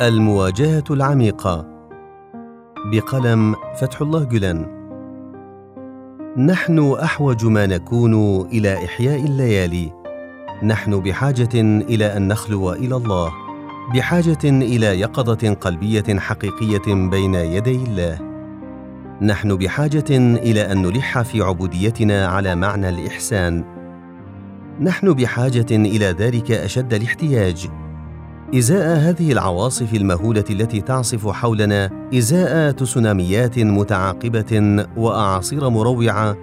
المواجهة العميقة. بقلم فتح الله جلان. نحن أحوج ما نكون إلى إحياء الليالي. نحن بحاجة إلى أن نخلو إلى الله. بحاجة إلى يقظة قلبية حقيقية بين يدي الله. نحن بحاجة إلى أن نلح في عبوديتنا على معنى الإحسان. نحن بحاجة إلى ذلك أشد الاحتياج. إزاء هذه العواصف المهولة التي تعصف حولنا إزاء تسوناميات متعاقبة وأعاصير مروعة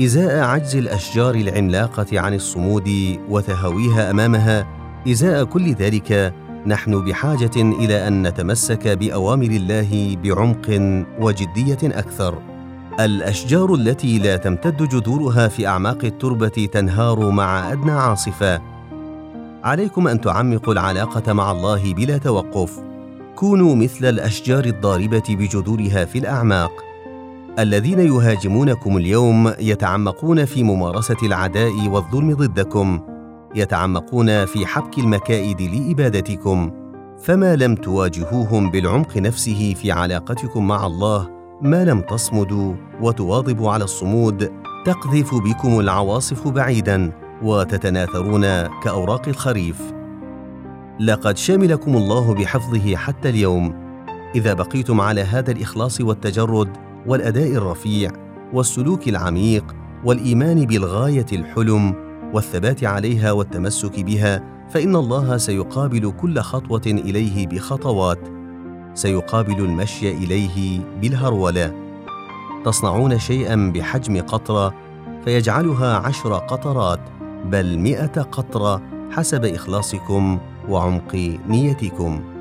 إزاء عجز الأشجار العملاقة عن الصمود وتهويها أمامها إزاء كل ذلك نحن بحاجة إلى أن نتمسك بأوامر الله بعمق وجدية أكثر. الأشجار التي لا تمتد جذورها في أعماق التربة تنهار مع أدنى عاصفة. عليكم أن تعمقوا العلاقة مع الله بلا توقف. كونوا مثل الأشجار الضاربة بجذورها في الأعماق. الذين يهاجمونكم اليوم يتعمقون في ممارسة العداء والظلم ضدكم. يتعمقون في حبك المكائد لإبادتكم. فما لم تواجهوهم بالعمق نفسه في علاقتكم مع الله ما لم تصمدوا وتواظبوا على الصمود تقذف بكم العواصف بعيدا. وتتناثرون كأوراق الخريف. لقد شملكم الله بحفظه حتى اليوم. إذا بقيتم على هذا الإخلاص والتجرد والأداء الرفيع والسلوك العميق والإيمان بالغاية الحلم والثبات عليها والتمسك بها فإن الله سيقابل كل خطوة إليه بخطوات. سيقابل المشي إليه بالهرولة. تصنعون شيئا بحجم قطرة فيجعلها عشر قطرات. بل مئة قطرة حسب إخلاصكم وعمق نيتكم.